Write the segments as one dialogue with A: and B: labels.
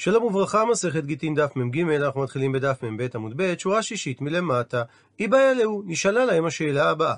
A: שלום וברכה, מסכת גיטין דף מ"ג, אנחנו מתחילים בדף מ"ב עמוד ב', שורה שישית מלמטה. איבאי אלהו, נשאלה להם השאלה הבאה.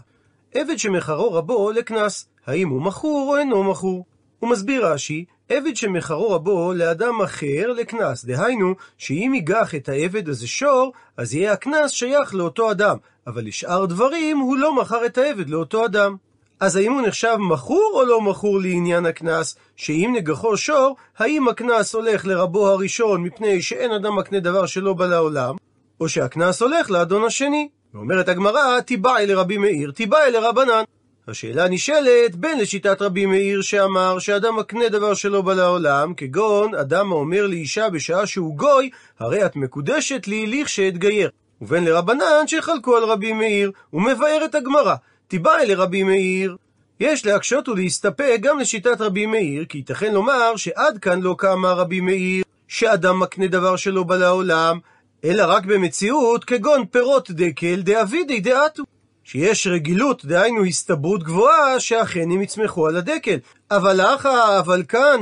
A: עבד שמחרו רבו לקנס, האם הוא מכור או אינו מכור? הוא מסביר רש"י, עבד שמחרו רבו לאדם אחר לקנס, דהיינו, שאם ייגח את העבד הזה שור, אז יהיה הקנס שייך לאותו אדם, אבל לשאר דברים הוא לא מכר את העבד לאותו אדם. אז האם הוא נחשב מכור או לא מכור לעניין הקנס? שאם נגחו שור, האם הקנס הולך לרבו הראשון מפני שאין אדם מקנה דבר שלא בא לעולם, או שהקנס הולך לאדון השני? ואומרת הגמרא, תיבאי לרבי מאיר, תיבאי לרבנן. השאלה נשאלת בין לשיטת רבי מאיר שאמר שאדם מקנה דבר שלא בא לעולם, כגון אדם האומר לאישה בשעה שהוא גוי, הרי את מקודשת לי לכשאתגייר. ובין לרבנן שחלקו על רבי מאיר, ומבאר את הגמרא. תיבאי לרבי מאיר. יש להקשות ולהסתפק גם לשיטת רבי מאיר, כי ייתכן לומר שעד כאן לא קמה רבי מאיר, שאדם מקנה דבר שלא בא לעולם, אלא רק במציאות כגון פירות דקל דאבידי דעתו. שיש רגילות, דהיינו הסתברות גבוהה, שאכן הם יצמחו על הדקל. אבל אחא, אבל כאן,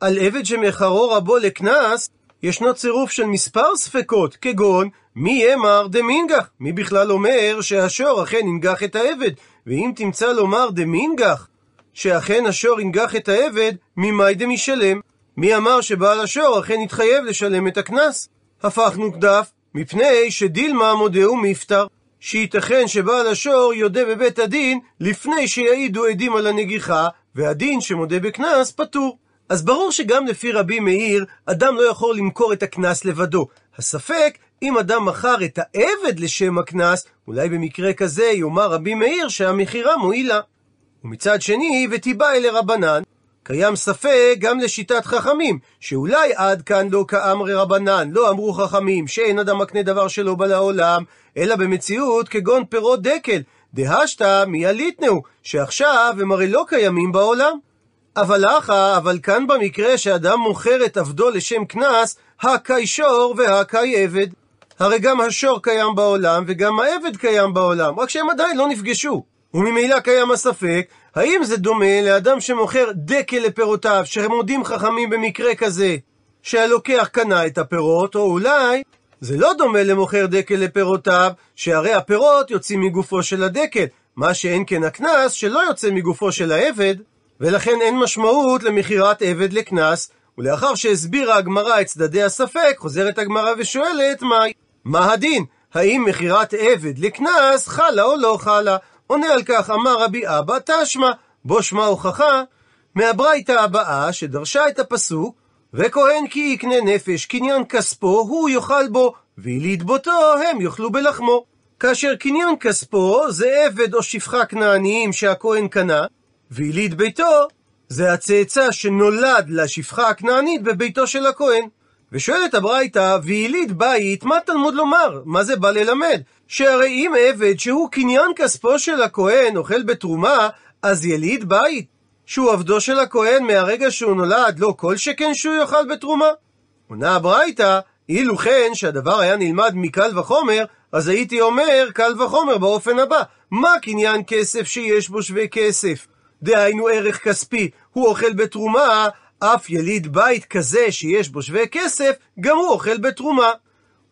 A: על עבד שמחרו רבו לקנס, ישנו צירוף של מספר ספקות, כגון מי יאמר דמינגח? מי בכלל אומר שהשור אכן ינגח את העבד? ואם תמצא לומר דמינגח, שאכן השור ינגח את העבד, ממאי דמשלם? מי אמר שבעל השור אכן יתחייב לשלם את הקנס? הפכנו דף, מפני שדילמה מודהו מפטר. שייתכן שבעל השור יודה בבית הדין לפני שיעידו עדים על הנגיחה, והדין שמודה בקנס פטור. אז ברור שגם לפי רבי מאיר, אדם לא יכול למכור את הקנס לבדו. הספק, אם אדם מכר את העבד לשם הקנס, אולי במקרה כזה יאמר רבי מאיר שהמכירה מועילה. ומצד שני, ותיבאי לרבנן, קיים ספק גם לשיטת חכמים, שאולי עד כאן לא כאמרי רבנן, לא אמרו חכמים שאין אדם מקנה דבר שלא בא לעולם, אלא במציאות כגון פירות דקל, דהשתא מי הליטנאו, שעכשיו הם הרי לא קיימים בעולם. אבל אחא, אבל כאן במקרה שאדם מוכר את עבדו לשם קנס, הקי שור והקי עבד. הרי גם השור קיים בעולם וגם העבד קיים בעולם, רק שהם עדיין לא נפגשו. וממילא קיים הספק, האם זה דומה לאדם שמוכר דקל לפירותיו, שמודים חכמים במקרה כזה, שהלוקח קנה את הפירות, או אולי זה לא דומה למוכר דקל לפירותיו, שהרי הפירות יוצאים מגופו של הדקל, מה שאין כן הקנס שלא יוצא מגופו של העבד, ולכן אין משמעות למכירת עבד לקנס, ולאחר שהסבירה הגמרא את צדדי הספק, חוזרת הגמרא ושואלת מהי? מה הדין? האם מכירת עבד לקנס חלה או לא חלה? עונה על כך אמר רבי אבא תשמע, בו שמע הוכחה מהברייתא הבאה שדרשה את הפסוק וכהן כי יקנה נפש קניין כספו הוא יאכל בו ויליד בותו הם יאכלו בלחמו כאשר קניין כספו זה עבד או שפחה כנעניים שהכהן קנה ויליד ביתו זה הצאצא שנולד לשפחה הכנענית בביתו של הכהן ושואלת הברייתא, ויליד בית, מה תלמוד לומר? מה זה בא ללמד? שהרי אם עבד שהוא קניין כספו של הכהן אוכל בתרומה, אז יליד בית, שהוא עבדו של הכהן מהרגע שהוא נולד, לא כל שכן שהוא יאכל בתרומה? עונה הברייתא, אילו כן שהדבר היה נלמד מקל וחומר, אז הייתי אומר קל וחומר באופן הבא, מה קניין כסף שיש בו שווה כסף? דהיינו ערך כספי, הוא אוכל בתרומה, אף יליד בית כזה שיש בו שווה כסף, גם הוא אוכל בתרומה.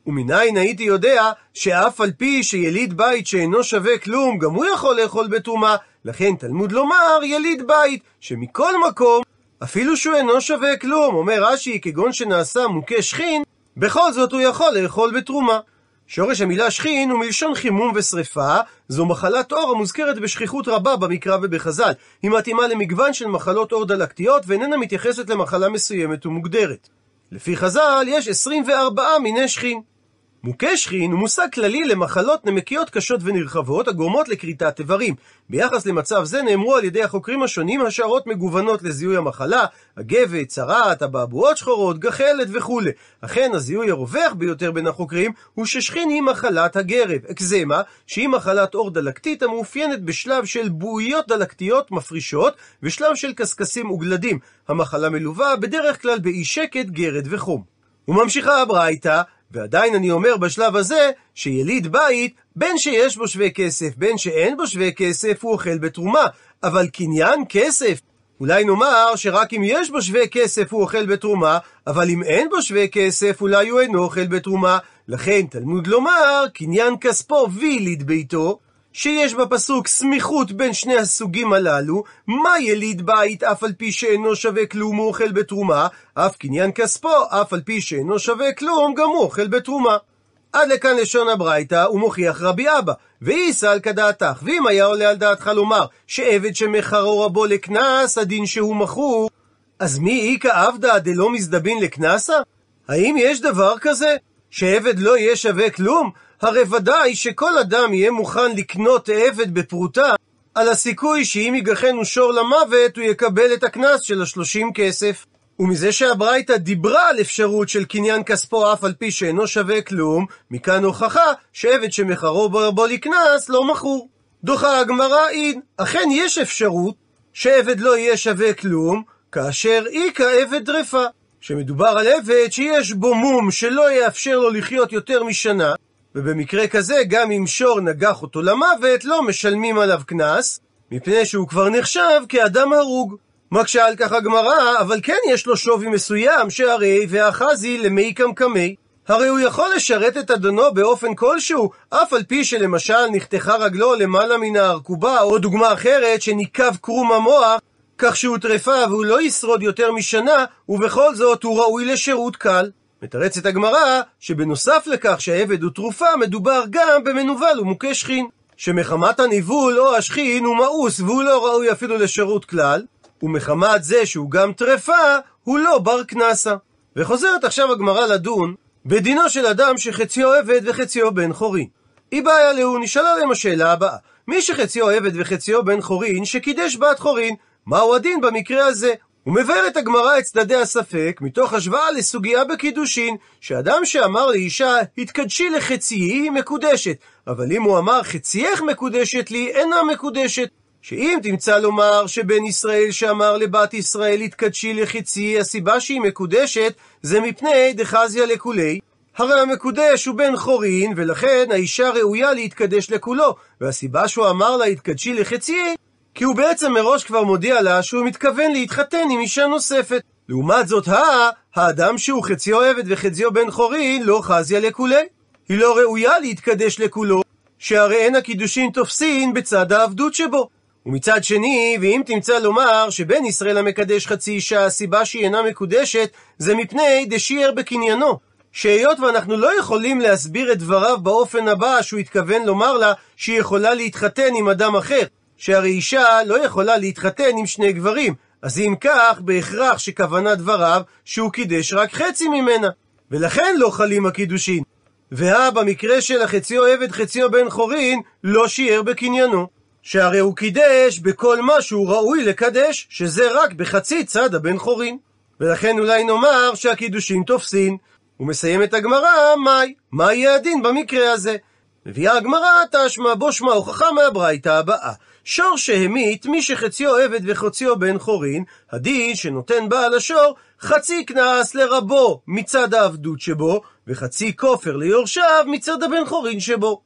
A: ומניין הייתי יודע שאף על פי שיליד בית שאינו שווה כלום, גם הוא יכול לאכול בתרומה, לכן תלמוד לומר יליד בית, שמכל מקום, אפילו שהוא אינו שווה כלום, אומר רש"י, כגון שנעשה מוכה שכין, בכל זאת הוא יכול לאכול בתרומה. שורש המילה שכין הוא מלשון חימום ושרפה, זו מחלת עור המוזכרת בשכיחות רבה במקרא ובחז"ל. היא מתאימה למגוון של מחלות עור דלקתיות ואיננה מתייחסת למחלה מסוימת ומוגדרת. לפי חז"ל יש 24 מיני שכין. מוכה שכין הוא מושג כללי למחלות נמקיות קשות ונרחבות הגורמות לכריתת איברים. ביחס למצב זה נאמרו על ידי החוקרים השונים השערות מגוונות לזיהוי המחלה, הגבת, צרעת, אבעבועות שחורות, גחלת וכולי. אכן הזיהוי הרווח ביותר בין החוקרים הוא ששכין היא מחלת הגרב, אקזמה, שהיא מחלת עור דלקתית המאופיינת בשלב של בועיות דלקתיות מפרישות ושלב של קשקשים וגלדים. המחלה מלווה בדרך כלל באי שקט, גרד וחום. וממשיכה הברייתא, ועדיין אני אומר בשלב הזה, שיליד בית, בין שיש בו שווה כסף, בין שאין בו שווה כסף, הוא אוכל בתרומה. אבל קניין כסף, אולי נאמר שרק אם יש בו שווה כסף הוא אוכל בתרומה, אבל אם אין בו שווה כסף אולי הוא אינו אוכל בתרומה. לכן תלמוד לומר, קניין כספו ויליד ביתו, שיש בפסוק סמיכות בין שני הסוגים הללו, מה יליד בית אף על פי שאינו שווה כלום הוא אוכל בתרומה, אף קניין כספו אף על פי שאינו שווה כלום גם הוא אוכל בתרומה. עד לכאן לשון הברייתא, הוא מוכיח רבי אבא, ואיסא על כדעתך, ואם היה עולה על דעתך לומר, שעבד שמחרו רבו לקנס, הדין שהוא מכור, אז מי איכא עבדא דלא מזדבין לקנסה? האם יש דבר כזה? שעבד לא יהיה שווה כלום? הרי ודאי שכל אדם יהיה מוכן לקנות עבד בפרוטה, על הסיכוי שאם יגחנו שור למוות, הוא יקבל את הקנס של השלושים כסף. ומזה שהברייתא דיברה על אפשרות של קניין כספו אף על פי שאינו שווה כלום, מכאן הוכחה שעבד שמחרו ברבו לקנס לא מכור. דוחה הגמרא אין, אכן יש אפשרות שעבד לא יהיה שווה כלום, כאשר איכא עבד טרפה. שמדובר על עבד שיש בו מום שלא יאפשר לו לחיות יותר משנה, ובמקרה כזה גם אם שור נגח אותו למוות, לא משלמים עליו קנס, מפני שהוא כבר נחשב כאדם הרוג. מקשה על כך הגמרא, אבל כן יש לו שווי מסוים, שהרי והחזי למי קמקמי. הרי הוא יכול לשרת את אדונו באופן כלשהו, אף על פי שלמשל נחתכה רגלו למעלה מן הארכובה, או דוגמה אחרת שניקב קרום המוח, כך שהוא טרפה והוא לא ישרוד יותר משנה, ובכל זאת הוא ראוי לשירות קל. מתרצת הגמרא, שבנוסף לכך שהעבד הוא תרופה, מדובר גם במנוול ומוכה שכין. שמחמת הניבול או השכין הוא מאוס והוא לא ראוי אפילו לשירות כלל, ומחמת זה שהוא גם טרפה, הוא לא בר קנסה. וחוזרת עכשיו הגמרא לדון בדינו של אדם שחציו עבד וחציו בן חורין. היא בעיה להוא, נשאלה להם השאלה הבאה: מי שחציו עבד וחציו בן חורין, שקידש בת חורין, מהו הדין במקרה הזה? הוא מבאר את הגמרא את צדדי הספק, מתוך השוואה לסוגיה בקידושין, שאדם שאמר לאישה, התקדשי לחציי, היא מקודשת, אבל אם הוא אמר, חצייך מקודשת לי, אינה מקודשת. שאם תמצא לומר שבן ישראל שאמר לבת ישראל התקדשי לחצי, הסיבה שהיא מקודשת, זה מפני דחזיה לכולי. הרי המקודש הוא בן חורין, ולכן האישה ראויה להתקדש לכולו, והסיבה שהוא אמר לה התקדשי לחצי, כי הוא בעצם מראש כבר מודיע לה שהוא מתכוון להתחתן עם אישה נוספת. לעומת זאת, הא, האדם שהוא חציו עבד וחציו בן חורין, לא חזיה לכולי. היא לא ראויה להתקדש לכולו, שהרי אין הקידושין תופסין בצד העבדות שבו. ומצד שני, ואם תמצא לומר שבן ישראל המקדש חצי אישה, הסיבה שהיא אינה מקודשת, זה מפני דשיער בקניינו. שהיות ואנחנו לא יכולים להסביר את דבריו באופן הבא שהוא התכוון לומר לה שהיא יכולה להתחתן עם אדם אחר, שהרי אישה לא יכולה להתחתן עם שני גברים, אז אם כך, בהכרח שכוונת דבריו שהוא קידש רק חצי ממנה, ולכן לא חלים הקידושין. והא במקרה של החציו עבד חציו בן חורין, לא שיער בקניינו. שהרי הוא קידש בכל מה שהוא ראוי לקדש, שזה רק בחצי צד הבן חורין. ולכן אולי נאמר שהקידושין תופסין. את הגמרא, מאי? מה יהיה הדין במקרה הזה? מביאה הגמרא תשמע בו שמע הוכחה מהברייתא הבאה. שור שהמית, מי שחציו עבד וחציו בן חורין, הדין שנותן בעל השור חצי קנס לרבו מצד העבדות שבו, וחצי כופר ליורשיו מצד הבן חורין שבו.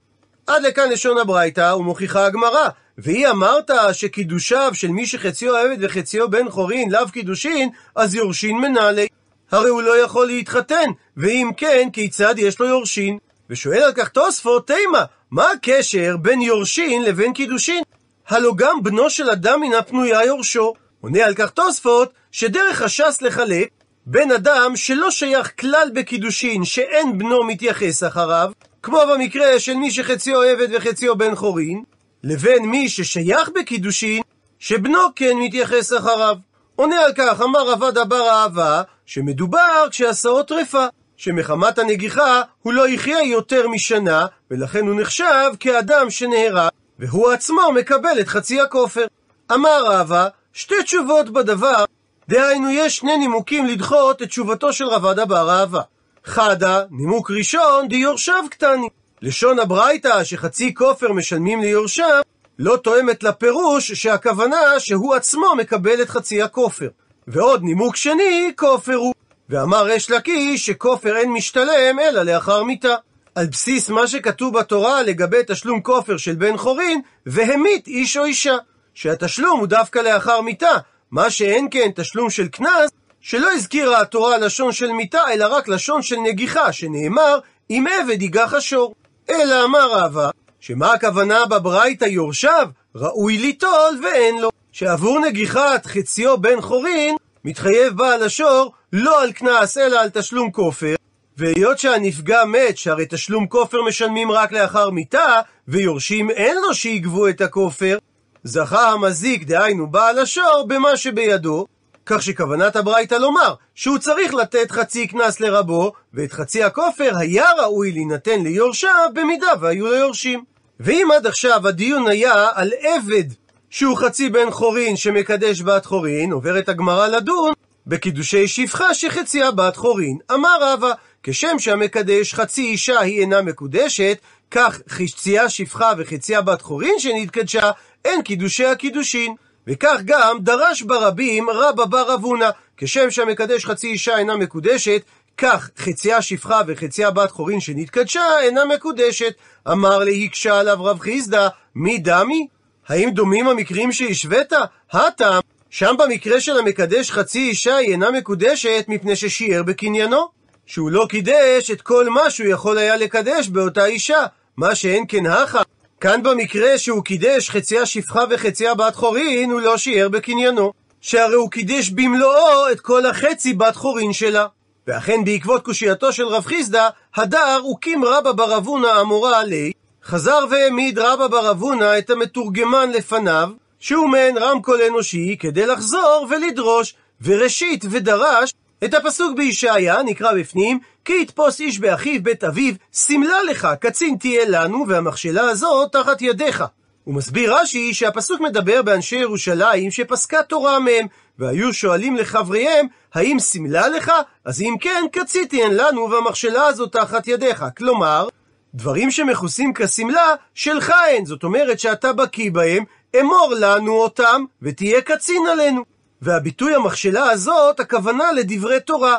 A: עד לכאן לשון הברייתא ומוכיחה הגמרא. והיא אמרת שקידושיו של מי שחציו עבד וחציו בן חורין לאו קידושין, אז יורשין מנהלי. הרי הוא לא יכול להתחתן, ואם כן, כיצד יש לו יורשין? ושואל על כך תוספות, תימה, מה הקשר בין יורשין לבין קידושין? הלא גם בנו של אדם מן הפנויה יורשו. עונה על כך תוספות, שדרך הש"ס לחלק בין אדם שלא שייך כלל בקידושין, שאין בנו מתייחס אחריו, כמו במקרה של מי שחציו עבד וחציו בן חורין, לבין מי ששייך בקידושין, שבנו כן מתייחס אחריו. עונה על כך, אמר עבד אבר אהבה, שמדובר כשעשאו טרפה, שמחמת הנגיחה הוא לא יחיה יותר משנה, ולכן הוא נחשב כאדם שנהרג, והוא עצמו מקבל את חצי הכופר. אמר רבא, שתי תשובות בדבר, דהיינו יש שני נימוקים לדחות את תשובתו של רבד אבר אהבה. חדה, נימוק ראשון, דיורשיו קטני. לשון הברייתא שחצי כופר משלמים ליורשיו, לא תואמת לפירוש שהכוונה שהוא עצמו מקבל את חצי הכופר. ועוד נימוק שני, כופר הוא. ואמר ריש לקיש שכופר אין משתלם אלא לאחר מיתה. על בסיס מה שכתוב בתורה לגבי תשלום כופר של בן חורין, והמית איש או אישה. שהתשלום הוא דווקא לאחר מיתה, מה שאין כן תשלום של קנס, שלא הזכירה התורה לשון של מיתה, אלא רק לשון של נגיחה, שנאמר, אם עבד ייגח השור. אלא אמר רבא, שמה הכוונה בברייתא יורשיו? ראוי ליטול ואין לו. שעבור נגיחת חציו בן חורין, מתחייב בעל השור לא על קנס אלא על תשלום כופר, והיות שהנפגע מת, שהרי תשלום כופר משלמים רק לאחר מיתה, ויורשים אין לו שיגבו את הכופר, זכה המזיק, דהיינו בעל השור, במה שבידו, כך שכוונת הברייתא לומר שהוא צריך לתת חצי קנס לרבו, ואת חצי הכופר היה ראוי להינתן ליורשיו במידה והיו לו יורשים. ואם עד עכשיו הדיון היה על עבד שהוא חצי בן חורין שמקדש בת חורין, עוברת הגמרא לדון בקידושי שפחה שחציה בת חורין. אמר רבא, כשם שהמקדש חצי אישה היא אינה מקודשת, כך חציה שפחה וחציה בת חורין שנתקדשה, אין קידושי הקידושין. וכך גם דרש ברבים רבא בר אבונה, כשם שהמקדש חצי אישה אינה מקודשת, כך חציה שפחה וחציה בת חורין שנתקדשה אינה מקודשת. אמר להקשה עליו רב חיסדא, מי דמי? האם דומים המקרים שהשווית? הטעם, שם במקרה של המקדש חצי אישה היא אינה מקודשת מפני ששיער בקניינו. שהוא לא קידש את כל מה שהוא יכול היה לקדש באותה אישה, מה שאין כן הכה. כאן במקרה שהוא קידש חציה שפחה וחציה בת חורין, הוא לא שיער בקניינו. שהרי הוא קידש במלואו את כל החצי בת חורין שלה. ואכן בעקבות קושייתו של רב חיסדא, הדר הקים רבא בר אבונה אמורה עלי, חזר והעמיד רבא בר אבונה את המתורגמן לפניו, שהוא מעין רמקול אנושי, כדי לחזור ולדרוש, וראשית ודרש את הפסוק בישעיה נקרא בפנים, כי יתפוס איש באחיו בית אביו, שמלה לך, קצין תהיה לנו, והמכשלה הזאת תחת ידיך. הוא מסביר רש"י שהפסוק מדבר באנשי ירושלים שפסקה תורה מהם, והיו שואלים לחבריהם, האם שמלה לך? אז אם כן, קציתי הן לנו, והמכשלה הזאת תחת ידיך. כלומר, דברים שמכוסים כשמלה, שלך הן. זאת אומרת שאתה בקיא בהם, אמור לנו אותם, ותהיה קצין עלינו. והביטוי המכשלה הזאת, הכוונה לדברי תורה.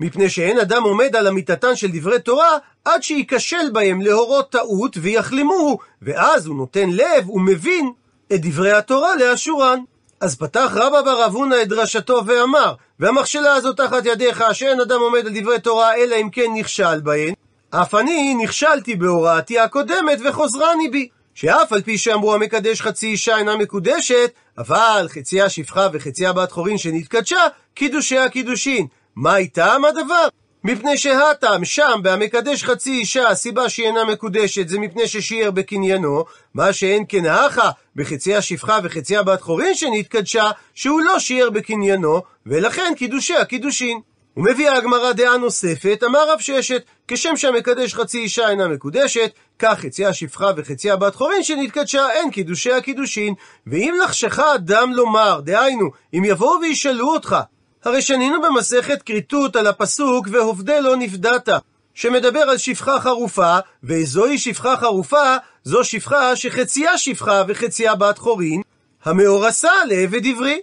A: מפני שאין אדם עומד על אמיתתן של דברי תורה, עד שייכשל בהם להורות טעות ויחלימוהו, ואז הוא נותן לב ומבין את דברי התורה לאשורן. אז פתח רבא בר אבונה את דרשתו ואמר, והמכשלה הזאת תחת ידיך, שאין אדם עומד על דברי תורה, אלא אם כן נכשל בהן, אף אני נכשלתי בהוראתי הקודמת וחוזרני בי. שאף על פי שאמרו המקדש חצי אישה אינה מקודשת, אבל חציה שפחה וחציה בת חורין שנתקדשה, קידושי הקידושין. מה איתם הדבר? מפני שהטעם שם בהמקדש חצי אישה, הסיבה שהיא אינה מקודשת זה מפני ששיער בקניינו, מה שאין כן הכה בחציה שפחה וחציה בת חורין שנתקדשה, שהוא לא שיער בקניינו, ולכן קידושי הקידושין. ומביאה הגמרא דעה נוספת, אמר רב ששת, כשם שהמקדש חצי אישה אינה מקודשת, כך חציה שפחה וחציה בת חורין שנתקדשה, אין קידושי הקידושין. ואם לחשך אדם לומר, דהיינו, אם יבואו וישאלו אותך, הרי שנינו במסכת כריתות על הפסוק והובדה לא נפדת, שמדבר על שפחה חרופה, וזוהי שפחה חרופה, זו שפחה שחציה שפחה וחציה בת חורין, המאורסה לעבד עברי.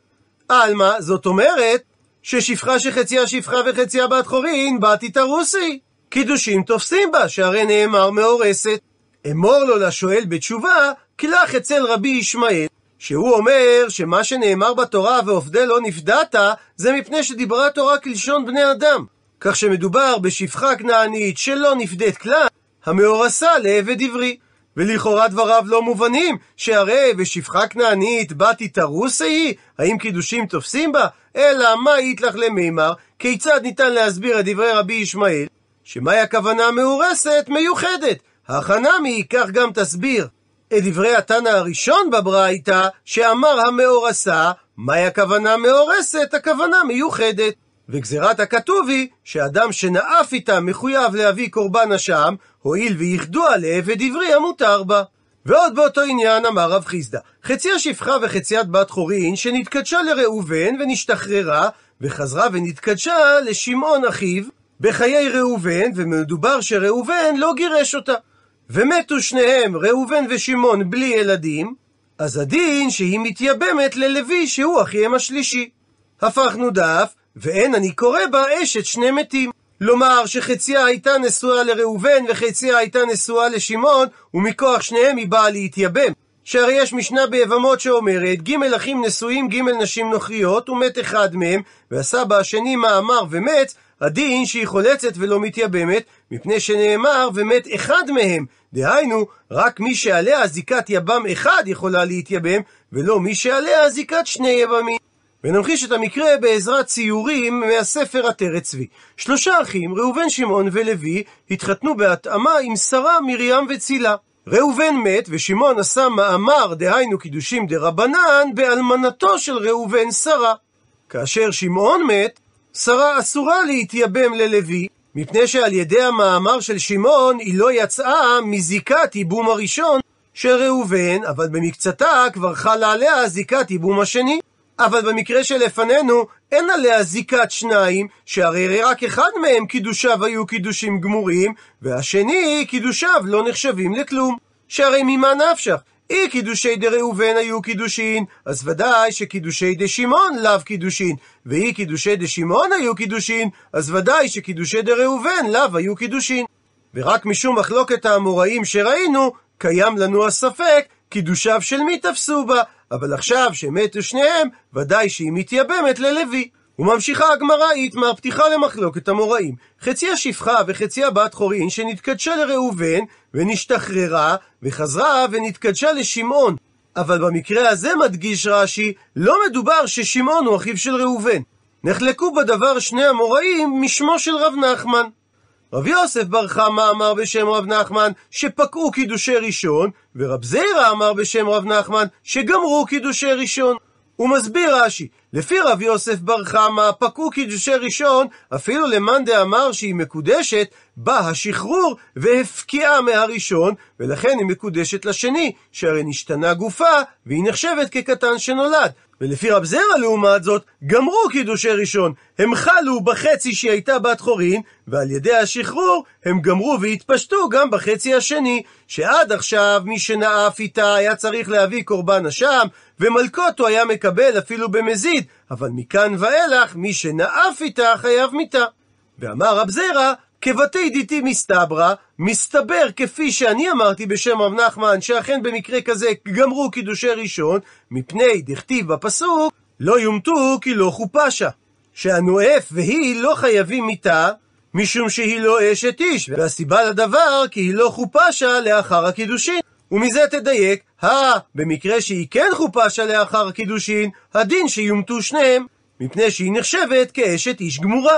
A: עלמא, זאת אומרת, ששפחה שחציה שפחה וחציה בת חורין, באתי תרוסי. קידושים תופסים בה, שהרי נאמר מאורסת. אמור לו לשואל בתשובה, קלח אצל רבי ישמעאל, שהוא אומר שמה שנאמר בתורה ועובדי לא נפדת, זה מפני שדיברה תורה כלשון בני אדם. כך שמדובר בשפחה כנענית שלא נפדית כלל, המאורסה לעבד עברי. ולכאורה דבריו לא מובנים, שהרי בשפחה כנענית באתי תרוסה היא? האם קידושים תופסים בה? אלא מה יתלך למימר? כיצד ניתן להסביר את דברי רבי ישמעאל? שמהי הכוונה מאורסת מיוחדת? החנמי, כך גם תסביר. את דברי התנא הראשון בברייתא, שאמר המאורסה, מהי הכוונה מאורסת? הכוונה מיוחדת. וגזירת הכתוב היא שאדם שנאף איתה מחויב להביא קורבן אשם, הואיל ויחדוה לעבד עברי המותר בה. ועוד באותו עניין אמר רב חיסדא, חציה שפחה וחציית בת חורין שנתקדשה לראובן ונשתחררה, וחזרה ונתקדשה לשמעון אחיו בחיי ראובן, ומדובר שראובן לא גירש אותה. ומתו שניהם, ראובן ושמעון, בלי ילדים, אז הדין שהיא מתייבמת ללוי שהוא אחיהם השלישי. הפכנו דף, ואין אני קורא בה אשת שני מתים. לומר שחציה הייתה נשואה לראובן וחציה הייתה נשואה לשמעון, ומכוח שניהם היא באה להתייבם. שהרי יש משנה ביבמות שאומרת, ג' אחים נשואים, ג' נשים נוכריות, ומת אחד מהם, בה השני מאמר ומת, הדין שהיא חולצת ולא מתייבמת, מפני שנאמר ומת אחד מהם. דהיינו, רק מי שעליה זיקת יבם אחד יכולה להתייבם, ולא מי שעליה זיקת שני יבמים. ונמחיש את המקרה בעזרת ציורים מהספר עטרת צבי. שלושה אחים, ראובן, שמעון ולוי, התחתנו בהתאמה עם שרה, מרים וצילה. ראובן מת, ושמעון עשה מאמר, דהיינו קידושים דרבנן, באלמנתו של ראובן שרה. כאשר שמעון מת, שרה אסורה להתייבם ללוי, מפני שעל ידי המאמר של שמעון היא לא יצאה מזיקת ייבום הראשון של ראובן, אבל במקצתה כבר חלה עליה זיקת ייבום השני. אבל במקרה שלפנינו אין עליה זיקת שניים, שהרי רק אחד מהם קידושיו היו קידושים גמורים, והשני קידושיו לא נחשבים לכלום. שהרי ממה נפשך? אי קידושי דראובן היו קידושין, אז ודאי שקידושי דשמעון לאו קידושין, ואי קידושי דשמעון היו קידושין, אז ודאי שקידושי דראובן לאו היו קידושין. ורק משום מחלוקת האמוראים שראינו, קיים לנו הספק קידושיו של מי תפסו בה, אבל עכשיו שמתו שניהם, ודאי שהיא מתייבמת ללוי. וממשיכה הגמרא איתמר פתיחה למחלוקת המוראים. חציה שפחה וחציה בת חורין שנתקדשה לראובן ונשתחררה וחזרה ונתקדשה לשמעון. אבל במקרה הזה מדגיש רש"י, לא מדובר ששמעון הוא אחיו של ראובן. נחלקו בדבר שני המוראים משמו של רב נחמן. רב יוסף בר חמא אמר בשם רב נחמן שפקעו קידושי ראשון, ורב זירא אמר בשם רב נחמן שגמרו קידושי ראשון. הוא מסביר רש"י, לפי רב יוסף בר חמא, פקעו קידושי ראשון, אפילו למאן דאמר שהיא מקודשת, בא השחרור והפקיעה מהראשון, ולכן היא מקודשת לשני, שהרי נשתנה גופה, והיא נחשבת כקטן שנולד. ולפי רב זרע לעומת זאת, גמרו קידושי ראשון. הם חלו בחצי שהיא הייתה בת חורין, ועל ידי השחרור הם גמרו והתפשטו גם בחצי השני, שעד עכשיו מי שנאף איתה היה צריך להביא קורבן אשם, ומלקוטו היה מקבל אפילו במזיד, אבל מכאן ואילך מי שנאף איתה חייב מיתה. ואמר רב זרע, כבתי דיתי מסתברא, מסתבר כפי שאני אמרתי בשם רב נחמן, שאכן במקרה כזה גמרו קידושי ראשון, מפני דכתיב בפסוק, לא יומתו כי לא חופשה. שהנואף והיא לא חייבים מיתה, משום שהיא לא אשת איש, והסיבה לדבר כי היא לא חופשה לאחר הקידושין. ומזה תדייק, הא, במקרה שהיא כן חופשה לאחר הקידושין, הדין שיומתו שניהם, מפני שהיא נחשבת כאשת איש גמורה.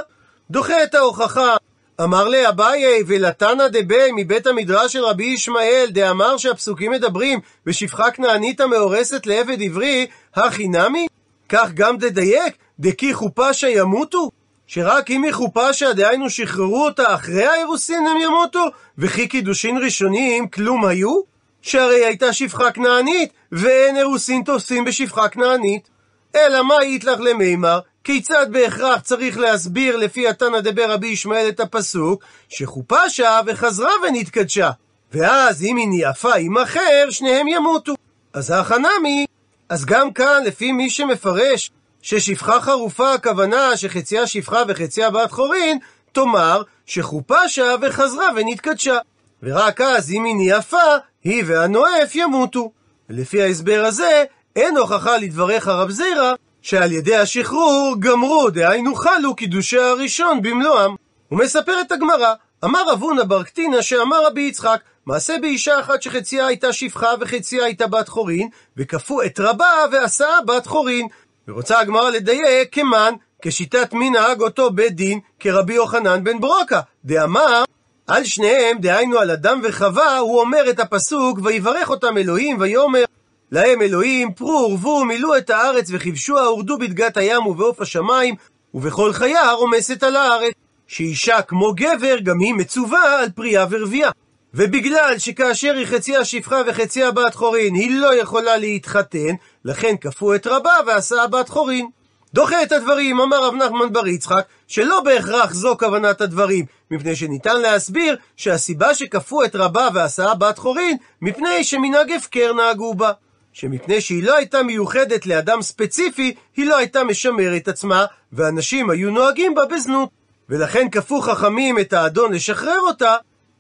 A: דוחה את ההוכחה אמר לי אביי ולתנא דבי מבית המדרש של רבי ישמעאל דאמר שהפסוקים מדברים בשפחה כנענית המאורסת לעבד עברי, הכי נמי? כך גם דדייק, דקי חופשה ימותו? שרק אם היא חופשה, דהיינו שחררו אותה אחרי האירוסין הם ימותו? וכי קידושין ראשונים כלום היו? שהרי הייתה שפחה כנענית, ואין אירוסין תופסים בשפחה כנענית. אלא מה יתלך למימר? כיצד בהכרח צריך להסביר לפי התנא דבר רבי ישמעאל את הפסוק שחופשה וחזרה ונתקדשה ואז אם היא ניאפה עם אחר שניהם ימותו. אז החנמי אז גם כאן לפי מי שמפרש ששפחה חרופה הכוונה שחציה שפחה וחציה בת חורין תאמר שחופשה וחזרה ונתקדשה. ורק אז אם היא ניאפה היא והנואף ימותו. ולפי ההסבר הזה אין הוכחה לדבריך רב זירא שעל ידי השחרור גמרו, דהיינו חלו קידושי הראשון במלואם. הוא מספר את הגמרא, אמר רב הונא בר קטינא שאמר רבי יצחק, מעשה באישה אחת שחציה הייתה שפחה וחציה הייתה בת חורין, וכפו את רבה ועשה בת חורין. ורוצה הגמרא לדייק כמן, כשיטת מנהג אותו בית דין, כרבי יוחנן בן ברוקה, דאמר על שניהם, דהיינו על אדם וחווה, הוא אומר את הפסוק, ויברך אותם אלוהים, ויאמר להם אלוהים, פרו ורבו, מילאו את הארץ וכבשוה, הורדו בדגת הים ובעוף השמיים, ובכל חיה רומסת על הארץ. שאישה כמו גבר, גם היא מצווה על פרייה ורבייה. ובגלל שכאשר היא חציה שפחה וחציה בת חורין, היא לא יכולה להתחתן, לכן כפו את רבה ועשה בת חורין. דוחה את הדברים, אמר רב נחמן בר יצחק, שלא בהכרח זו כוונת הדברים, מפני שניתן להסביר שהסיבה שכפו את רבה ועשה בת חורין, מפני שמנהג הפקר נהגו בה. שמפני שהיא לא הייתה מיוחדת לאדם ספציפי, היא לא הייתה משמרת עצמה, ואנשים היו נוהגים בה בזנות. ולכן כפו חכמים את האדון לשחרר אותה,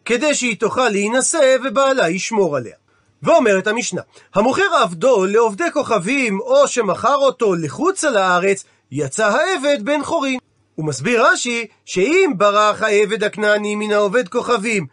A: כדי שהיא תוכל להינשא ובעלה ישמור עליה. ואומרת המשנה, המוכר עבדו לעובדי כוכבים, או שמכר אותו לחוץ על הארץ, יצא העבד בן חורין. הוא מסביר רש"י, שאם ברח העבד הכנעני מן העובד כוכבים,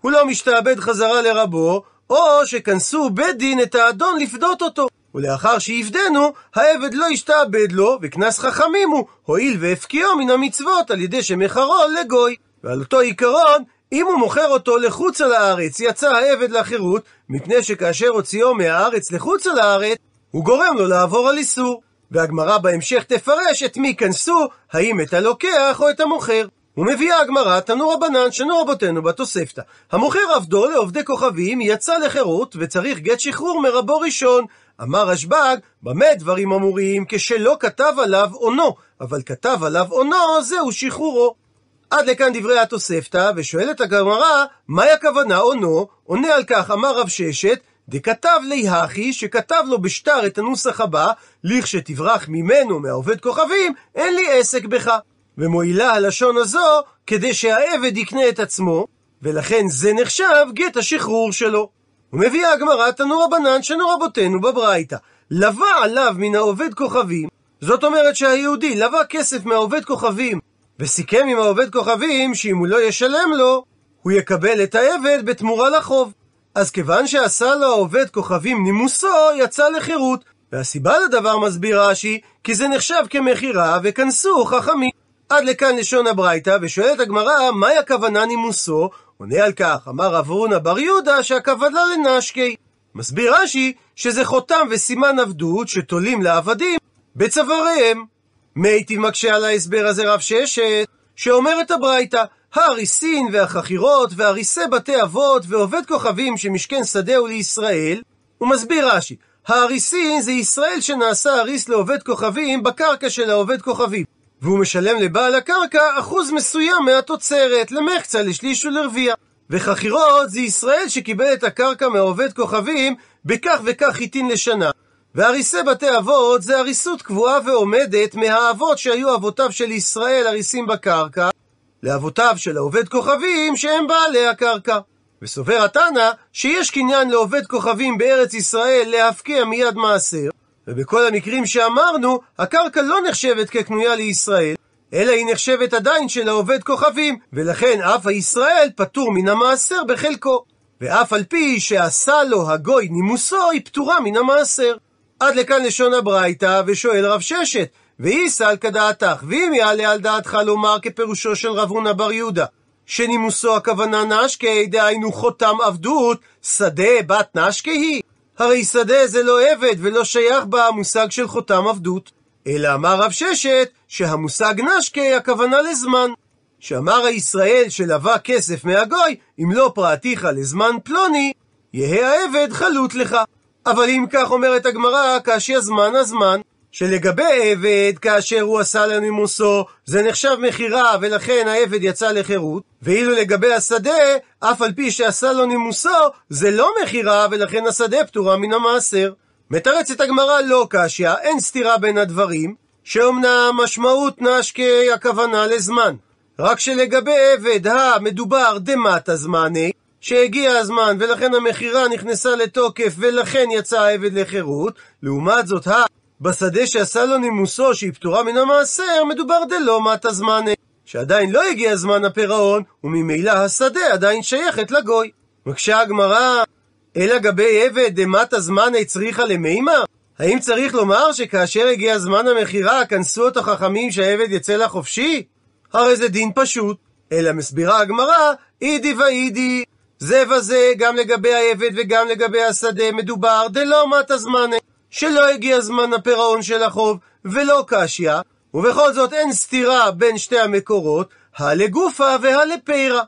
A: הוא לא משתעבד חזרה לרבו, או שכנסו בית דין את האדון לפדות אותו. ולאחר שיפדנו, העבד לא ישתעבד לו, וקנס חכמים הוא, הואיל והפקיעו מן המצוות על ידי שמכרו לגוי. ועל אותו עיקרון, אם הוא מוכר אותו לחוץ על הארץ, יצא העבד לחירות, מפני שכאשר הוציאו מהארץ לחוץ על הארץ, הוא גורם לו לעבור על איסור. והגמרא בהמשך תפרש את מי כנסו, האם את הלוקח או את המוכר. ומביאה הגמרא תנו רבנן שנו רבותינו בתוספתא. המוכר עבדו לעובדי כוכבים יצא לחירות וצריך גט שחרור מרבו ראשון. אמר רשב"ג, במה דברים אמורים כשלא כתב עליו עונו, אבל כתב עליו עונו, זהו שחרורו. עד לכאן דברי התוספתא, ושואלת הגמרא, מהי הכוונה עונו? עונה על כך אמר רב ששת, דכתב לי הכי, שכתב לו בשטר את הנוסח הבא, לכשתברח ממנו, מהעובד כוכבים, אין לי עסק בך. ומועילה הלשון הזו, כדי שהעבד יקנה את עצמו, ולכן זה נחשב גט השחרור שלו. ומביאה הגמרא תנו רבנן שנו רבותינו בברייתא. לווה עליו מן העובד כוכבים, זאת אומרת שהיהודי לווה כסף מהעובד כוכבים, וסיכם עם העובד כוכבים שאם הוא לא ישלם לו, הוא יקבל את העבד בתמורה לחוב. אז כיוון שעשה לו העובד כוכבים נימוסו, יצא לחירות. והסיבה לדבר מסביר רש"י, כי זה נחשב כמכירה, וכנסו חכמים. עד לכאן לשון הברייתא, ושואלת הגמרא, מהי הכוונה נימוסו? עונה על כך, אמר רב הונא בר יהודה, שהכוונה לנשקי. מסביר רש"י, שזה חותם וסימן עבדות שתולים לעבדים בצוואריהם. מייטיב מקשה על ההסבר הזה רב ששת, שאומרת הברייתא, האריסין והחכירות והריסי בתי אבות ועובד כוכבים שמשכן שדהו לישראל, הוא מסביר רש"י, האריסין זה ישראל שנעשה אריס לעובד כוכבים בקרקע של העובד כוכבים. והוא משלם לבעל הקרקע אחוז מסוים מהתוצרת, למחצה, לשליש ולרביע. וחכירות זה ישראל שקיבל את הקרקע מהעובד כוכבים בכך וכך חיטין לשנה. והריסי בתי אבות זה הריסות קבועה ועומדת מהאבות שהיו אבותיו של ישראל הריסים בקרקע, לאבותיו של העובד כוכבים שהם בעלי הקרקע. וסובר התנא שיש קניין לעובד כוכבים בארץ ישראל להפקיע מיד מעשר, ובכל המקרים שאמרנו, הקרקע לא נחשבת כקנויה לישראל, אלא היא נחשבת עדיין של העובד כוכבים, ולכן אף הישראל פטור מן המעשר בחלקו. ואף על פי שעשה לו הגוי נימוסו, היא פטורה מן המעשר. עד לכאן לשון הברייתא, ושואל רב ששת, ואיסל כדעתך, ואם יעלה על דעתך לומר כפירושו של רב הונא בר יהודה, שנימוסו הכוונה נשקי, דהיינו חותם עבדות, שדה בת נשקי היא. הרי שדה זה לא עבד ולא שייך בה המושג של חותם עבדות. אלא אמר רב ששת, שהמושג נשקי הכוונה לזמן. שאמר הישראל שלווה כסף מהגוי, אם לא פרעתיך לזמן פלוני, יהא העבד חלוט לך. אבל אם כך אומרת הגמרא, כאשר זמן הזמן, שלגבי עבד, כאשר הוא עשה לנימוסו, זה נחשב מכירה, ולכן העבד יצא לחירות, ואילו לגבי השדה, אף על פי שעשה לו נימוסו, זה לא מכירה, ולכן השדה פטורה מן המעשר. מתרצת הגמרא לא קשיא, אין סתירה בין הדברים, שאומנם משמעות נשקי הכוונה לזמן. רק שלגבי עבד המדובר דמטה זמני, שהגיע הזמן ולכן המכירה נכנסה לתוקף ולכן יצא העבד לחירות, לעומת זאת. בשדה שעשה לו נימוסו שהיא פטורה מן המעשר, מדובר דלא מטה זמני, שעדיין לא הגיע זמן הפירעון, וממילא השדה עדיין שייכת לגוי. מקשה הגמרא, אלא גבי עבד דמטה זמני צריכה למימה? האם צריך לומר שכאשר הגיע זמן המכירה, כנסו אותו חכמים שהעבד יצא לחופשי? הרי זה דין פשוט. אלא מסבירה הגמרא, אידי ואידי. זה וזה, גם לגבי העבד וגם לגבי השדה, מדובר דלא מטה זמני. שלא הגיע זמן הפירעון של החוב, ולא קשיא, ובכל זאת אין סתירה בין שתי המקורות, הלגופה והלפירה.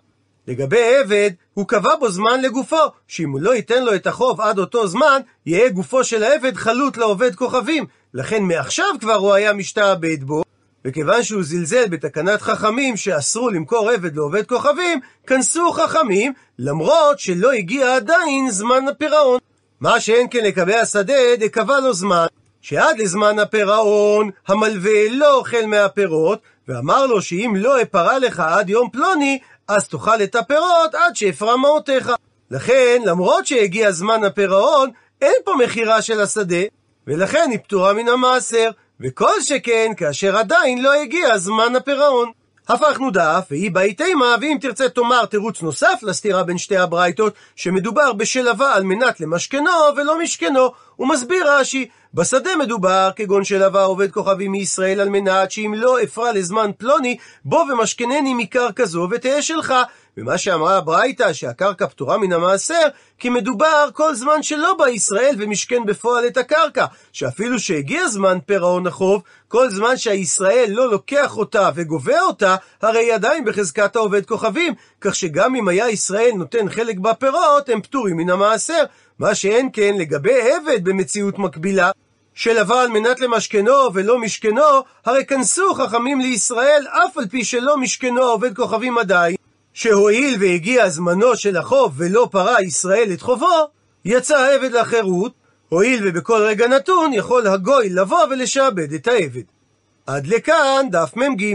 A: לגבי עבד, הוא קבע בו זמן לגופו, שאם הוא לא ייתן לו את החוב עד אותו זמן, יהיה גופו של העבד חלוט לעובד כוכבים, לכן מעכשיו כבר הוא היה משתעבד בו, וכיוון שהוא זלזל בתקנת חכמים שאסרו למכור עבד לעובד כוכבים, כנסו חכמים, למרות שלא הגיע עדיין זמן הפירעון. מה שאין כן לקבי השדה, דקבע לו זמן, שעד לזמן הפירעון, המלווה לא אוכל מהפירות, ואמר לו שאם לא אפרה לך עד יום פלוני, אז תאכל את הפירות עד שאפרה מעותיך. לכן, למרות שהגיע זמן הפירעון, אין פה מכירה של השדה, ולכן היא פטורה מן המעשר, וכל שכן כאשר עדיין לא הגיע זמן הפירעון. הפכנו דף, והיא באי תימה, ואם תרצה תאמר תירוץ נוסף לסתירה בין שתי הברייתות, שמדובר בשלווה על מנת למשכנו ולא משכנו. הוא מסביר רש"י, בשדה מדובר כגון שלווה עובד כוכבים מישראל על מנת שאם לא אפרע לזמן פלוני, בוא ומשכנני מקרקע זו ותהא שלך. ומה שאמרה הברייתא, שהקרקע פטורה מן המעשר, כי מדובר כל זמן שלא בא ישראל ומשכן בפועל את הקרקע, שאפילו שהגיע זמן פירעון החוב, כל זמן שהישראל לא לוקח אותה וגובה אותה, הרי היא עדיין בחזקת העובד כוכבים, כך שגם אם היה ישראל נותן חלק בפירות, הם פטורים מן המעשר, מה שאין כן לגבי עבד במציאות מקבילה. שלווה על מנת למשכנו ולא משכנו, הרי כנסו חכמים לישראל, אף על פי שלא משכנו עובד כוכבים עדיין, שהואיל והגיע זמנו של החוב ולא פרע ישראל את חובו, יצא העבד לחירות, הואיל ובכל רגע נתון יכול הגוי לבוא ולשעבד את העבד. עד לכאן דף מ"ג.